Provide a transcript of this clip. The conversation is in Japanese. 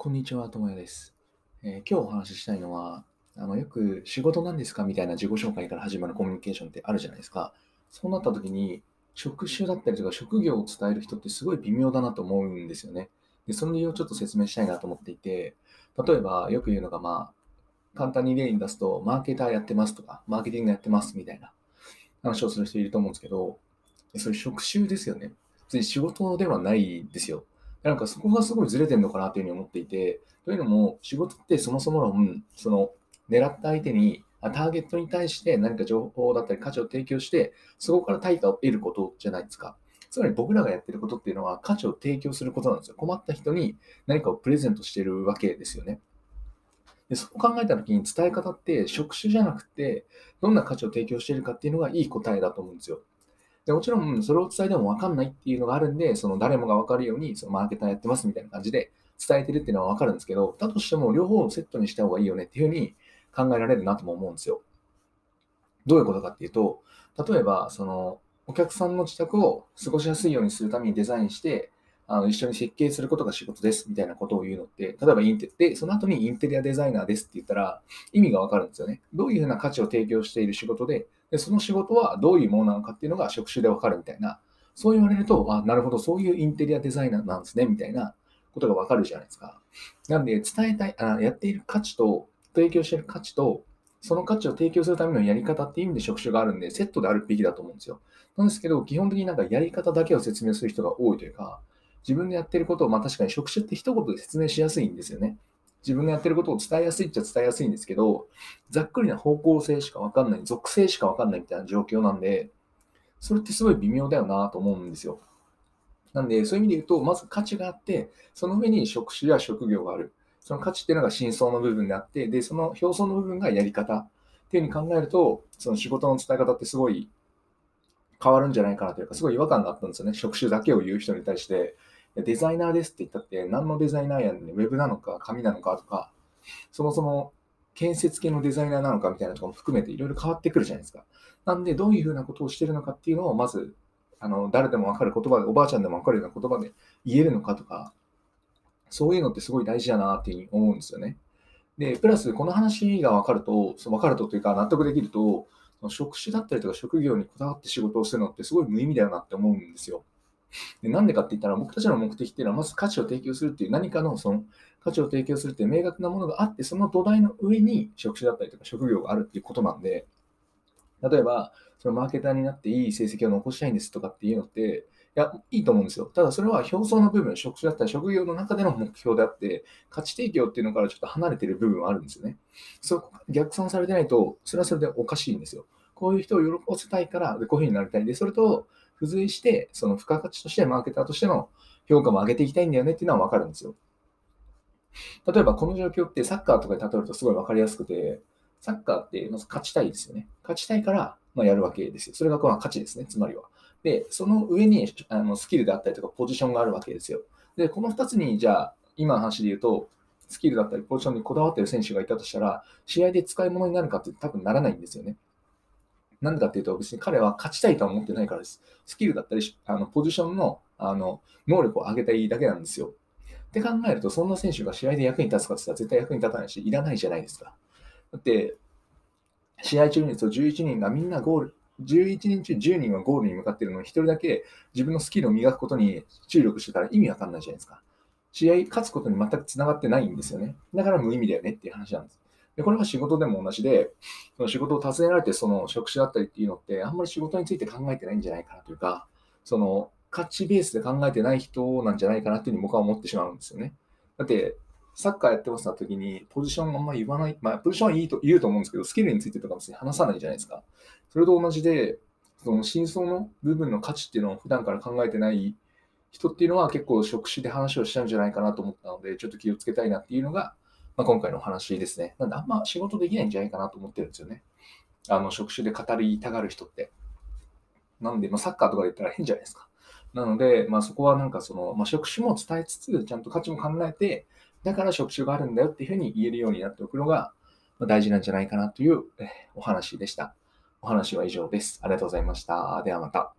こんにちは、ともやです、えー、今日お話ししたいのは、あのよく仕事なんですかみたいな自己紹介から始まるコミュニケーションってあるじゃないですか。そうなった時に、職種だったりとか職業を伝える人ってすごい微妙だなと思うんですよね。で、その理由をちょっと説明したいなと思っていて、例えばよく言うのが、まあ、簡単に例に出すと、マーケターやってますとか、マーケティングやってますみたいな話をする人いると思うんですけど、それ職種ですよね。別に仕事ではないですよ。なんかそこがすごいずれてるのかなというふうに思っていて、というのも、仕事ってそもそも論、その狙った相手に、ターゲットに対して何か情報だったり価値を提供して、そこから対価を得ることじゃないですか。つまり僕らがやってることっていうのは価値を提供することなんですよ。困った人に何かをプレゼントしてるわけですよね。でそう考えたときに伝え方って職種じゃなくて、どんな価値を提供しているかっていうのがいい答えだと思うんですよ。でもちろん、それを伝えても分かんないっていうのがあるんで、その誰もが分かるように、そのマーケターやってますみたいな感じで伝えてるっていうのは分かるんですけど、だとしても両方をセットにした方がいいよねっていうふうに考えられるなとも思うんですよ。どういうことかっていうと、例えば、その、お客さんの自宅を過ごしやすいようにするためにデザインして、あの一緒に設計することが仕事ですみたいなことを言うのって、例えばインテで、その後にインテリアデザイナーですって言ったら意味がわかるんですよね。どういうふうな価値を提供している仕事で、でその仕事はどういうものなのかっていうのが職種でわかるみたいな、そう言われると、あ、なるほど、そういうインテリアデザイナーなんですね、みたいなことがわかるじゃないですか。なんで、伝えたいあ、やっている価値と、提供している価値と、その価値を提供するためのやり方っていう意味で職種があるんで、セットであるべきだと思うんですよ。なんですけど、基本的になんかやり方だけを説明する人が多いというか、自分でやってることを、まあ確かに職種って一言で説明しやすいんですよね。自分のやってることを伝えやすいっちゃ伝えやすいんですけど、ざっくりな方向性しかわかんない、属性しかわかんないみたいな状況なんで、それってすごい微妙だよなと思うんですよ。なんで、そういう意味で言うと、まず価値があって、その上に職種や職業がある。その価値っていうのが真相の部分であって、で、その表層の部分がやり方っていうふうに考えると、その仕事の伝え方ってすごい変わるんじゃないかなというか、すごい違和感があったんですよね。職種だけを言う人に対して、デザイナーですって言ったって、何のデザイナーやねん、ウェブなのか、紙なのかとか、そもそも建設系のデザイナーなのかみたいなところも含めていろいろ変わってくるじゃないですか。なんで、どういうふうなことをしてるのかっていうのを、まず、あの誰でもわかる言葉で、おばあちゃんでもわかるような言葉で言えるのかとか、そういうのってすごい大事だなっていうふうに思うんですよね。で、プラス、この話が分かると、分かるとというか、納得できると、職種だったりとか職業にこだわって仕事をするのってすごい無意味だよなって思うんですよ。でなんでかって言ったら、僕たちの目的っていうのは、まず価値を提供するっていう何かのその価値を提供するっていう明確なものがあって、その土台の上に職種だったりとか職業があるっていうことなんで、例えば、そのマーケターになっていい成績を残したいんですとかっていうのって、いや、いいと思うんですよ。ただそれは表層の部分、職種だったり職業の中での目標であって、価値提供っていうのからちょっと離れてる部分はあるんですよね。そこ逆算されてないと、それはそれでおかしいんですよ。こういう人を喜ばせたいから、でこういうふうになりたい。で、それと付随して、その付加価値としてマーケターとしての評価も上げていきたいんだよねっていうのは分かるんですよ。例えばこの状況ってサッカーとかで例えるとすごい分かりやすくて、サッカーってまず勝ちたいですよね。勝ちたいからまやるわけですよ。それがこの価値ですね、つまりは。で、その上にあのスキルであったりとかポジションがあるわけですよ。で、この2つにじゃあ、今の話で言うと、スキルだったりポジションにこだわっている選手がいたとしたら、試合で使い物になるかって多分ならないんですよね。なんでかっていうと、別に彼は勝ちたいとは思ってないからです。スキルだったり、あのポジションのあの能力を上げたいだけなんですよ。って考えると、そんな選手が試合で役に立つかって言ったら絶対役に立たないし、いらないじゃないですか。だって、試合中に11人がみんなゴール、11人中10人はゴールに向かってるのに、1人だけ自分のスキルを磨くことに注力してたら意味わかんないじゃないですか。試合勝つことに全くつながってないんですよね。だから無意味だよねっていう話なんです。でこれは仕事でも同じで、その仕事を尋ねられて、その職種だったりっていうのって、あんまり仕事について考えてないんじゃないかなというか、その価値ベースで考えてない人なんじゃないかなっていうふうに僕は思ってしまうんですよね。だって、サッカーやってますた時に、ポジションあんま言わない、まあ、ポジションはいいと言うと思うんですけど、スキルについてとか別に話さないじゃないですか。それと同じで、その真相の部分の価値っていうのを普段から考えてない人っていうのは結構職種で話をしちゃうんじゃないかなと思ったので、ちょっと気をつけたいなっていうのが、まあ、今回のお話ですね。なんであんま仕事できないんじゃないかなと思ってるんですよね。あの職種で語りたがる人って。なんで、まあ、サッカーとかで言ったら変じゃないですか。なので、まあ、そこはなんかその、まあ、職種も伝えつつ、ちゃんと価値も考えて、だから職種があるんだよっていうふうに言えるようになっておくのが大事なんじゃないかなというお話でした。お話は以上です。ありがとうございました。ではまた。